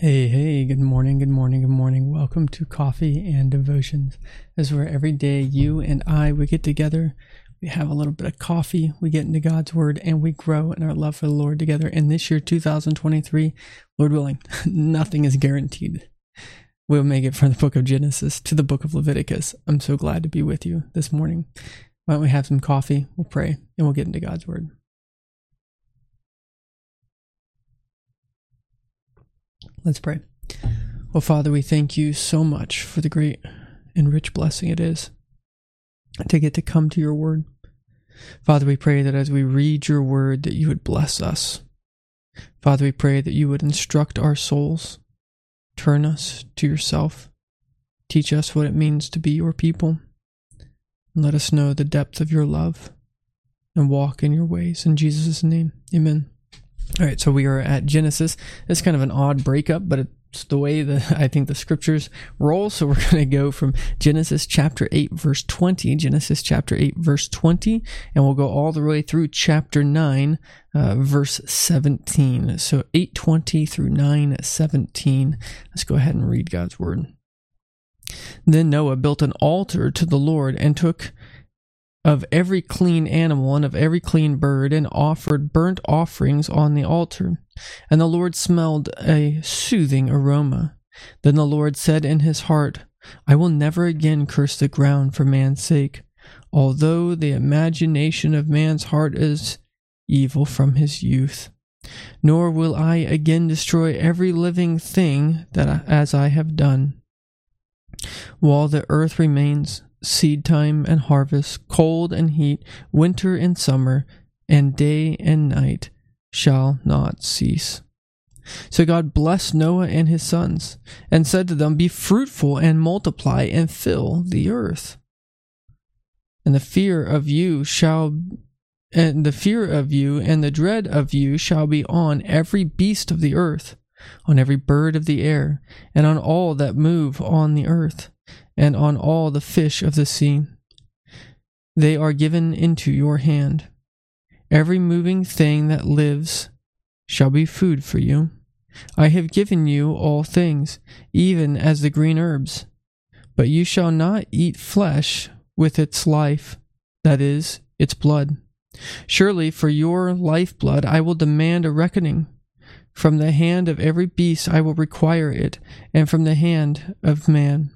Hey, hey, good morning, good morning, good morning. Welcome to Coffee and Devotions. This is where every day you and I we get together, we have a little bit of coffee, we get into God's Word, and we grow in our love for the Lord together. And this year, 2023, Lord willing, nothing is guaranteed. We'll make it from the book of Genesis to the book of Leviticus. I'm so glad to be with you this morning. Why don't we have some coffee? We'll pray and we'll get into God's Word. Let's pray. Well, Father, we thank you so much for the great and rich blessing it is to get to come to your word. Father, we pray that as we read your word that you would bless us. Father, we pray that you would instruct our souls, turn us to yourself, teach us what it means to be your people, and let us know the depth of your love and walk in your ways. In Jesus' name, amen. All right, so we are at Genesis. It's kind of an odd breakup, but it's the way that I think the scriptures roll. So we're going to go from Genesis chapter 8, verse 20, Genesis chapter 8, verse 20, and we'll go all the way through chapter 9, uh, verse 17. So 820 through 917. Let's go ahead and read God's word. Then Noah built an altar to the Lord and took of every clean animal and of every clean bird, and offered burnt offerings on the altar. And the Lord smelled a soothing aroma. Then the Lord said in his heart, I will never again curse the ground for man's sake, although the imagination of man's heart is evil from his youth. Nor will I again destroy every living thing that as I have done. While the earth remains, seed time and harvest, cold and heat, winter and summer, and day and night shall not cease. So God blessed Noah and his sons, and said to them, Be fruitful and multiply and fill the earth. And the fear of you shall and the fear of you and the dread of you shall be on every beast of the earth, on every bird of the air, and on all that move on the earth and on all the fish of the sea. They are given into your hand. Every moving thing that lives shall be food for you. I have given you all things, even as the green herbs. But you shall not eat flesh with its life, that is, its blood. Surely for your lifeblood I will demand a reckoning. From the hand of every beast I will require it, and from the hand of man.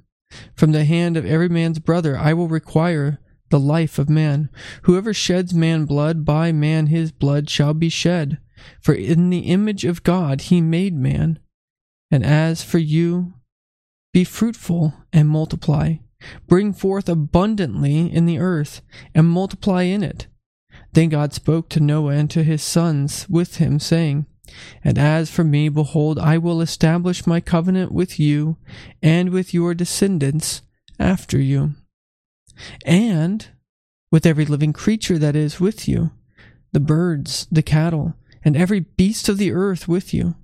From the hand of every man's brother I will require the life of man. Whoever sheds man blood, by man his blood shall be shed. For in the image of God he made man. And as for you, be fruitful and multiply. Bring forth abundantly in the earth, and multiply in it. Then God spoke to Noah and to his sons with him, saying, and as for me, behold, I will establish my covenant with you and with your descendants after you, and with every living creature that is with you, the birds, the cattle, and every beast of the earth with you,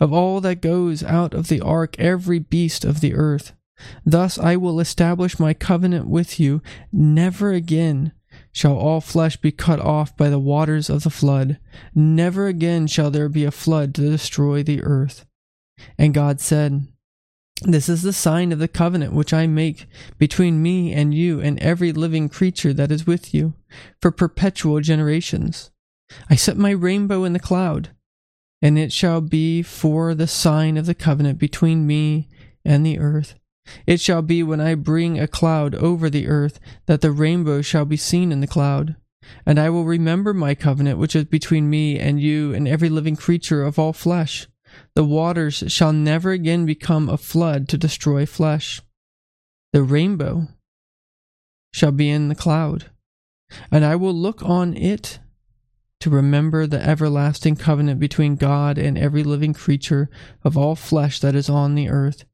of all that goes out of the ark, every beast of the earth. Thus I will establish my covenant with you, never again shall all flesh be cut off by the waters of the flood. Never again shall there be a flood to destroy the earth. And God said, This is the sign of the covenant which I make between me and you and every living creature that is with you, for perpetual generations. I set my rainbow in the cloud, and it shall be for the sign of the covenant between me and the earth. It shall be when I bring a cloud over the earth that the rainbow shall be seen in the cloud. And I will remember my covenant which is between me and you and every living creature of all flesh. The waters shall never again become a flood to destroy flesh. The rainbow shall be in the cloud, and I will look on it to remember the everlasting covenant between God and every living creature of all flesh that is on the earth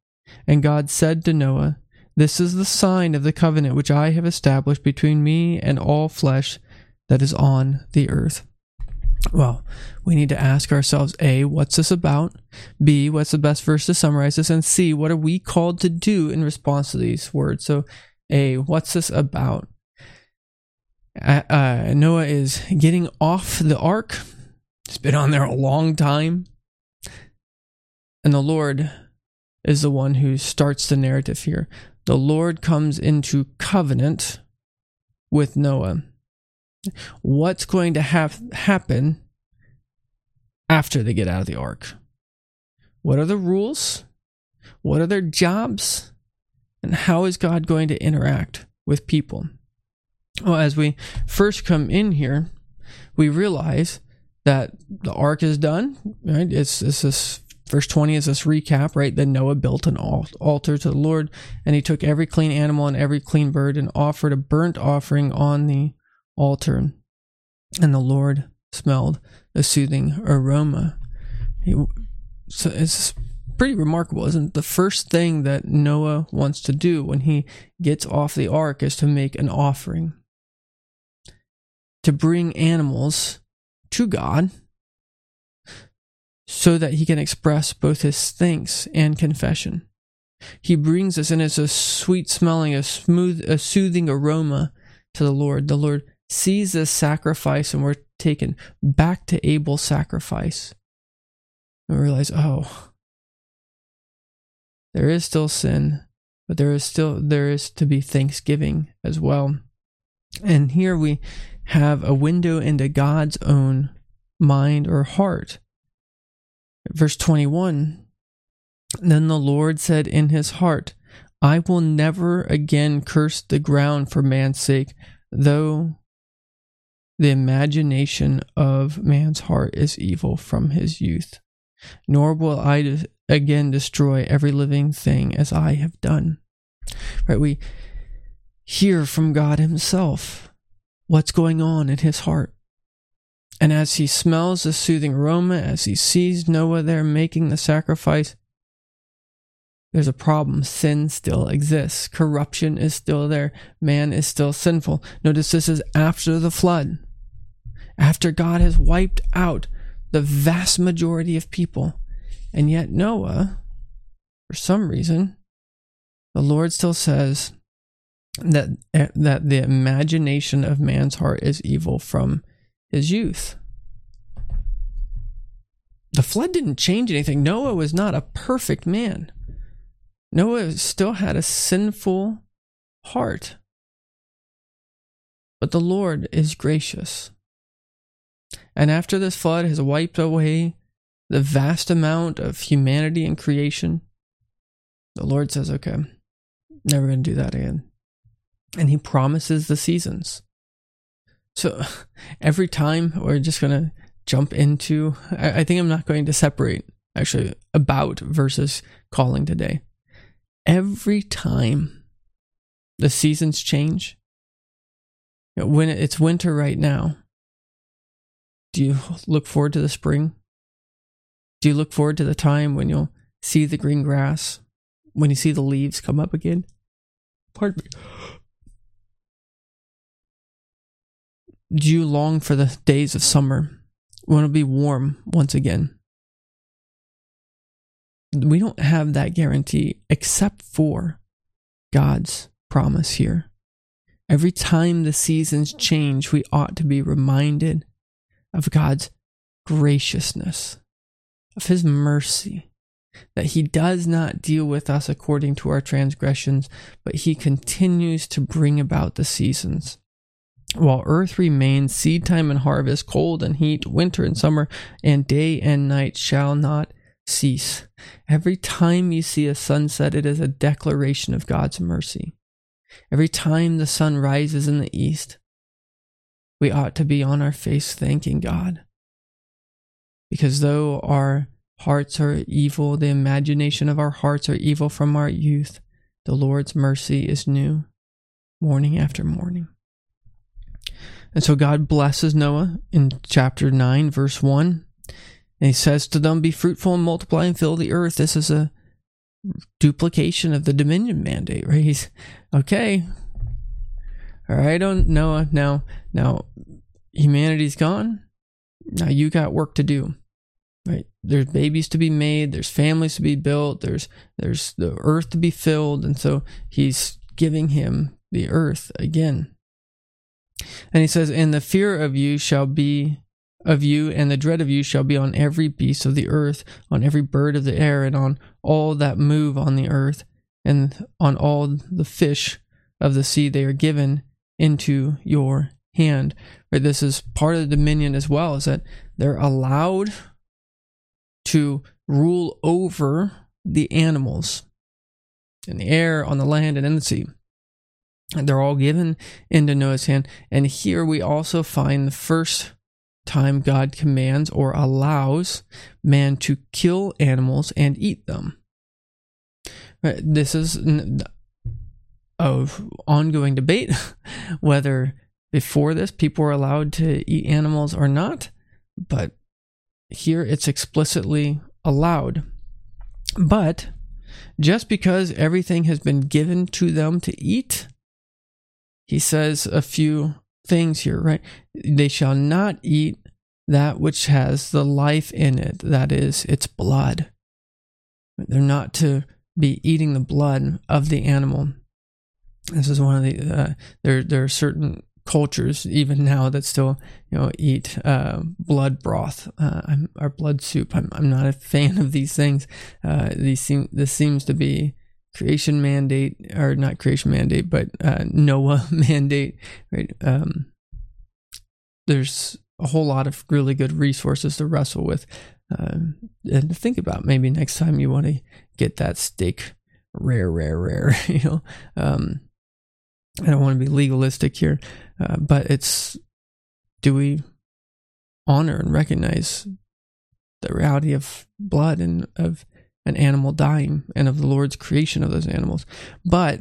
and God said to Noah, This is the sign of the covenant which I have established between me and all flesh that is on the earth. Well, we need to ask ourselves A, what's this about? B, what's the best verse to summarize this? And C, what are we called to do in response to these words? So, A, what's this about? Uh, Noah is getting off the ark. It's been on there a long time. And the Lord is the one who starts the narrative here. The Lord comes into covenant with Noah. What's going to have happen after they get out of the ark? What are the rules? What are their jobs? And how is God going to interact with people? Well, as we first come in here, we realize that the ark is done, right? It's, it's this verse 20 is this recap, right? Then Noah built an altar to the Lord, and he took every clean animal and every clean bird and offered a burnt offering on the altar. And the Lord smelled a soothing aroma. He, so it's pretty remarkable, isn't it? The first thing that Noah wants to do when he gets off the ark is to make an offering. To bring animals to God so that he can express both his thanks and confession. He brings us, and it's a sweet smelling, a smooth, a soothing aroma to the Lord. The Lord sees this sacrifice, and we're taken back to Abel's sacrifice. And we realize, oh, there is still sin, but there is still there is to be thanksgiving as well. And here we have a window into God's own mind or heart. Verse 21 Then the Lord said in his heart, I will never again curse the ground for man's sake, though the imagination of man's heart is evil from his youth. Nor will I again destroy every living thing as I have done. Right? We hear from God Himself what's going on in His heart. And as he smells the soothing aroma, as he sees Noah there making the sacrifice, there's a problem. Sin still exists. Corruption is still there. Man is still sinful. Notice this is after the flood. After God has wiped out the vast majority of people. And yet, Noah, for some reason, the Lord still says that, that the imagination of man's heart is evil from his youth. The flood didn't change anything. Noah was not a perfect man. Noah still had a sinful heart. But the Lord is gracious. And after this flood has wiped away the vast amount of humanity and creation, the Lord says, okay, never going to do that again. And he promises the seasons. So every time we're just going to jump into, I, I think I'm not going to separate actually about versus calling today. Every time the seasons change, when it's winter right now, do you look forward to the spring? Do you look forward to the time when you'll see the green grass, when you see the leaves come up again? Pardon me. Do you long for the days of summer when it'll be warm once again? We don't have that guarantee except for God's promise here. Every time the seasons change, we ought to be reminded of God's graciousness, of His mercy, that He does not deal with us according to our transgressions, but He continues to bring about the seasons. While earth remains, seed time and harvest, cold and heat, winter and summer, and day and night shall not cease. Every time you see a sunset, it is a declaration of God's mercy. Every time the sun rises in the east, we ought to be on our face thanking God. Because though our hearts are evil, the imagination of our hearts are evil from our youth, the Lord's mercy is new, morning after morning. And so God blesses Noah in chapter 9, verse 1. And he says to them, Be fruitful and multiply and fill the earth. This is a duplication of the dominion mandate, right? He's okay. All right, on Noah. Now, now humanity's gone. Now you got work to do. Right? There's babies to be made, there's families to be built, there's there's the earth to be filled, and so he's giving him the earth again. And he says, And the fear of you shall be of you and the dread of you shall be on every beast of the earth, on every bird of the air, and on all that move on the earth, and on all the fish of the sea. They are given into your hand. Right? This is part of the dominion as well, is that they're allowed to rule over the animals in the air, on the land, and in the sea. They're all given into Noah's hand. And here we also find the first time God commands or allows man to kill animals and eat them. Uh, this is of ongoing debate whether before this people were allowed to eat animals or not, but here it's explicitly allowed. But just because everything has been given to them to eat, he says a few things here, right? They shall not eat that which has the life in it, that is, its blood. They're not to be eating the blood of the animal. This is one of the uh, there. There are certain cultures even now that still you know eat uh, blood broth uh, or blood soup. I'm I'm not a fan of these things. Uh, these seem this seems to be creation mandate or not creation mandate, but uh, Noah mandate. Right? Um, there's a whole lot of really good resources to wrestle with uh, and think about. Maybe next time you want to get that steak rare, rare, rare. You know, um, I don't want to be legalistic here, uh, but it's do we honor and recognize the reality of blood and of an animal dying and of the Lord's creation of those animals? But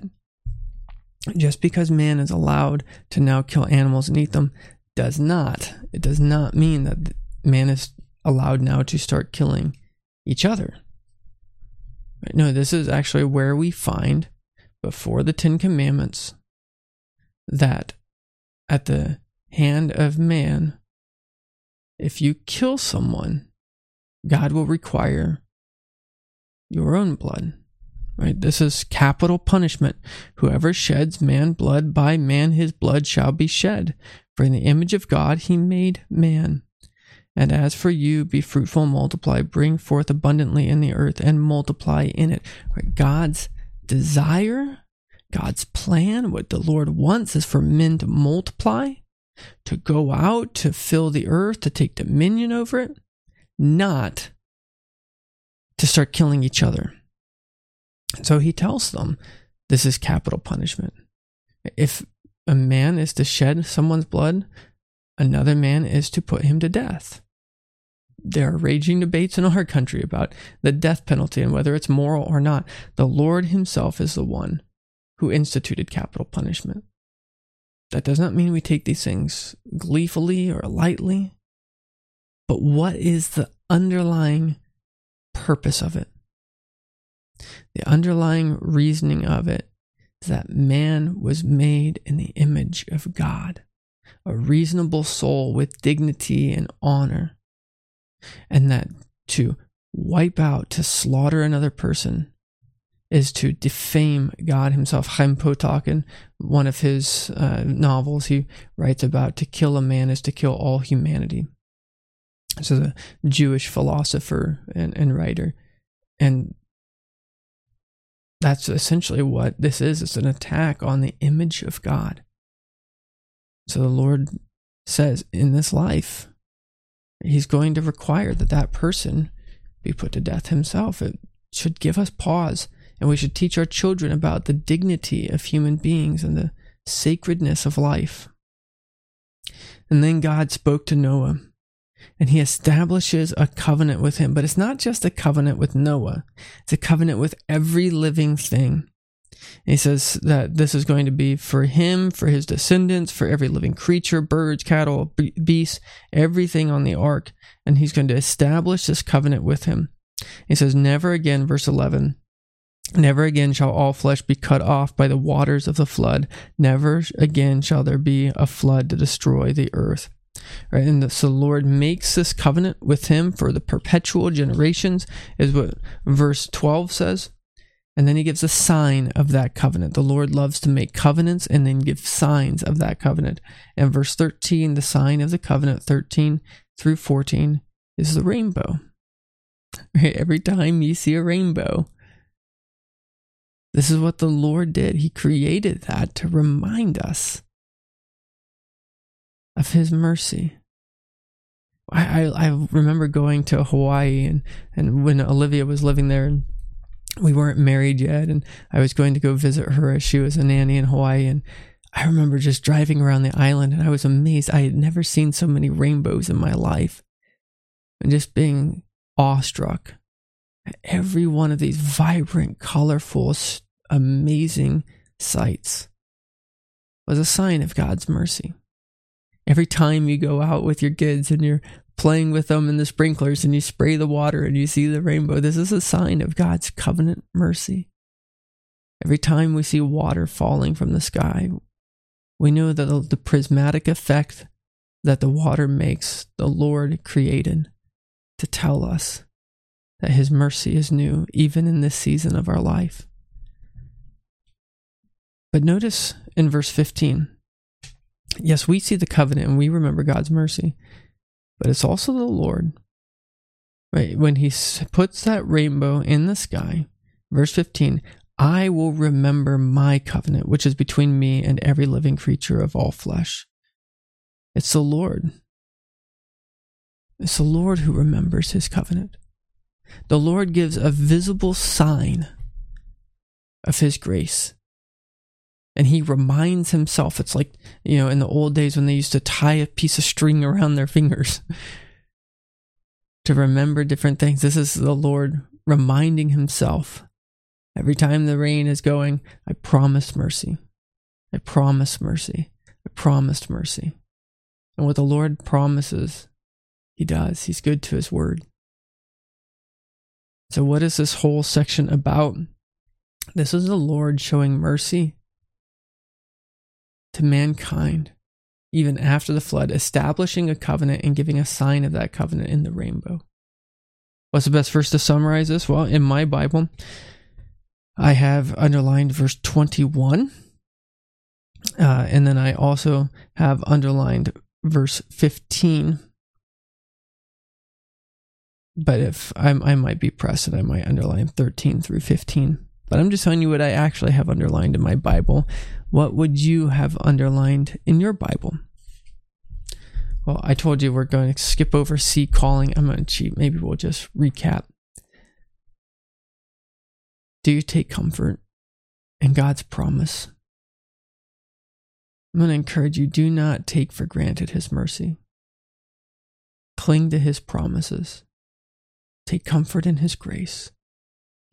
just because man is allowed to now kill animals and eat them does not it does not mean that man is allowed now to start killing each other. No, this is actually where we find before the Ten Commandments that at the hand of man, if you kill someone, God will require your own blood. Right? This is capital punishment. Whoever sheds man blood, by man his blood shall be shed. For in the image of God he made man. And as for you, be fruitful multiply, bring forth abundantly in the earth and multiply in it. Right? God's desire God's plan, what the Lord wants, is for men to multiply, to go out, to fill the earth, to take dominion over it, not to start killing each other. So he tells them this is capital punishment. If a man is to shed someone's blood, another man is to put him to death. There are raging debates in our country about the death penalty and whether it's moral or not. The Lord Himself is the one who instituted capital punishment. That does not mean we take these things gleefully or lightly, but what is the underlying purpose of it? The underlying reasoning of it is that man was made in the image of God, a reasonable soul with dignity and honor, and that to wipe out, to slaughter another person, is to defame God himself. Chaim Potok, in one of his uh, novels, he writes about to kill a man is to kill all humanity. So the Jewish philosopher and, and writer. And that's essentially what this is. It's an attack on the image of God. So the Lord says in this life, He's going to require that that person be put to death himself. It should give us pause and we should teach our children about the dignity of human beings and the sacredness of life. And then God spoke to Noah, and he establishes a covenant with him. But it's not just a covenant with Noah, it's a covenant with every living thing. And he says that this is going to be for him, for his descendants, for every living creature, birds, cattle, beasts, everything on the ark. And he's going to establish this covenant with him. He says, Never again, verse 11, Never again shall all flesh be cut off by the waters of the flood. Never again shall there be a flood to destroy the earth. Right, and so the Lord makes this covenant with him for the perpetual generations, is what verse 12 says. And then he gives a sign of that covenant. The Lord loves to make covenants and then give signs of that covenant. And verse 13, the sign of the covenant, 13 through 14 is the rainbow. Right? Every time you see a rainbow, this is what the Lord did. He created that to remind us of His mercy. I, I, I remember going to Hawaii and, and when Olivia was living there and we weren't married yet and I was going to go visit her as she was a nanny in Hawaii and I remember just driving around the island and I was amazed. I had never seen so many rainbows in my life and just being awestruck. At every one of these vibrant, colorful, amazing sights was a sign of God's mercy. Every time you go out with your kids and you're playing with them in the sprinklers and you spray the water and you see the rainbow, this is a sign of God's covenant mercy. Every time we see water falling from the sky, we know that the prismatic effect that the water makes, the Lord created to tell us that His mercy is new, even in this season of our life. But notice in verse 15 yes, we see the covenant and we remember God's mercy, but it's also the Lord. Right? When He puts that rainbow in the sky, verse 15, I will remember my covenant, which is between me and every living creature of all flesh. It's the Lord. It's the Lord who remembers his covenant. The Lord gives a visible sign of his grace. And he reminds himself. It's like, you know, in the old days when they used to tie a piece of string around their fingers to remember different things. This is the Lord reminding himself Every time the rain is going, I promise mercy. I promise mercy. I promised mercy. And what the Lord promises, He does. He's good to His word. So, what is this whole section about? This is the Lord showing mercy to mankind, even after the flood, establishing a covenant and giving a sign of that covenant in the rainbow. What's the best verse to summarize this? Well, in my Bible, I have underlined verse 21. Uh, and then I also have underlined verse 15. But if I'm, I might be pressed, and I might underline 13 through 15. But I'm just telling you what I actually have underlined in my Bible. What would you have underlined in your Bible? Well, I told you we're going to skip over C calling. I'm going to cheat. Maybe we'll just recap. Do you take comfort in God's promise? I'm going to encourage you do not take for granted His mercy. Cling to His promises. Take comfort in His grace.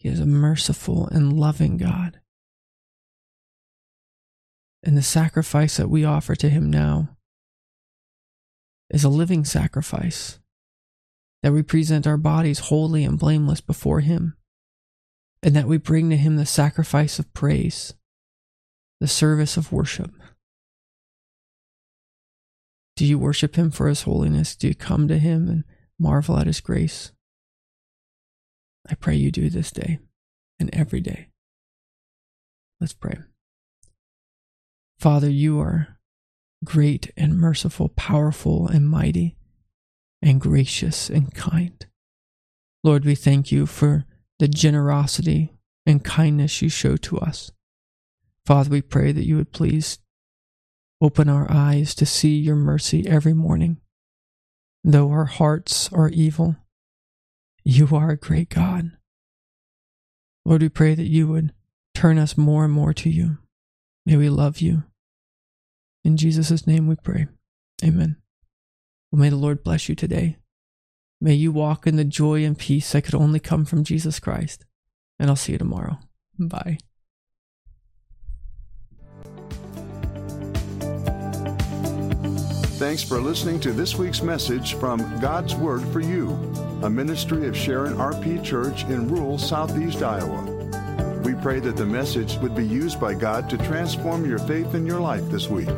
He is a merciful and loving God. And the sacrifice that we offer to Him now is a living sacrifice, that we present our bodies holy and blameless before Him and that we bring to Him the sacrifice of praise, the service of worship. Do you worship Him for His holiness? Do you come to Him and marvel at His grace? I pray you do this day and every day. Let's pray. Father, you are great and merciful, powerful and mighty, and gracious and kind. Lord, we thank you for the generosity and kindness you show to us. Father, we pray that you would please open our eyes to see your mercy every morning. Though our hearts are evil, you are a great God. Lord, we pray that you would turn us more and more to you. May we love you. In Jesus' name we pray. Amen. Well, may the Lord bless you today. May you walk in the joy and peace that could only come from Jesus Christ. And I'll see you tomorrow. Bye. Thanks for listening to this week's message from God's Word for You, a ministry of Sharon RP Church in rural southeast Iowa. We pray that the message would be used by God to transform your faith in your life this week.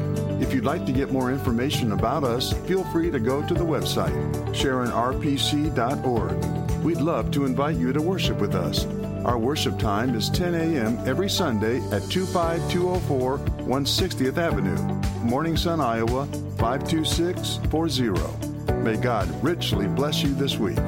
If you'd like to get more information about us, feel free to go to the website, SharonRPC.org. We'd love to invite you to worship with us. Our worship time is 10 a.m. every Sunday at 25204 160th Avenue, Morning Sun, Iowa 52640. May God richly bless you this week.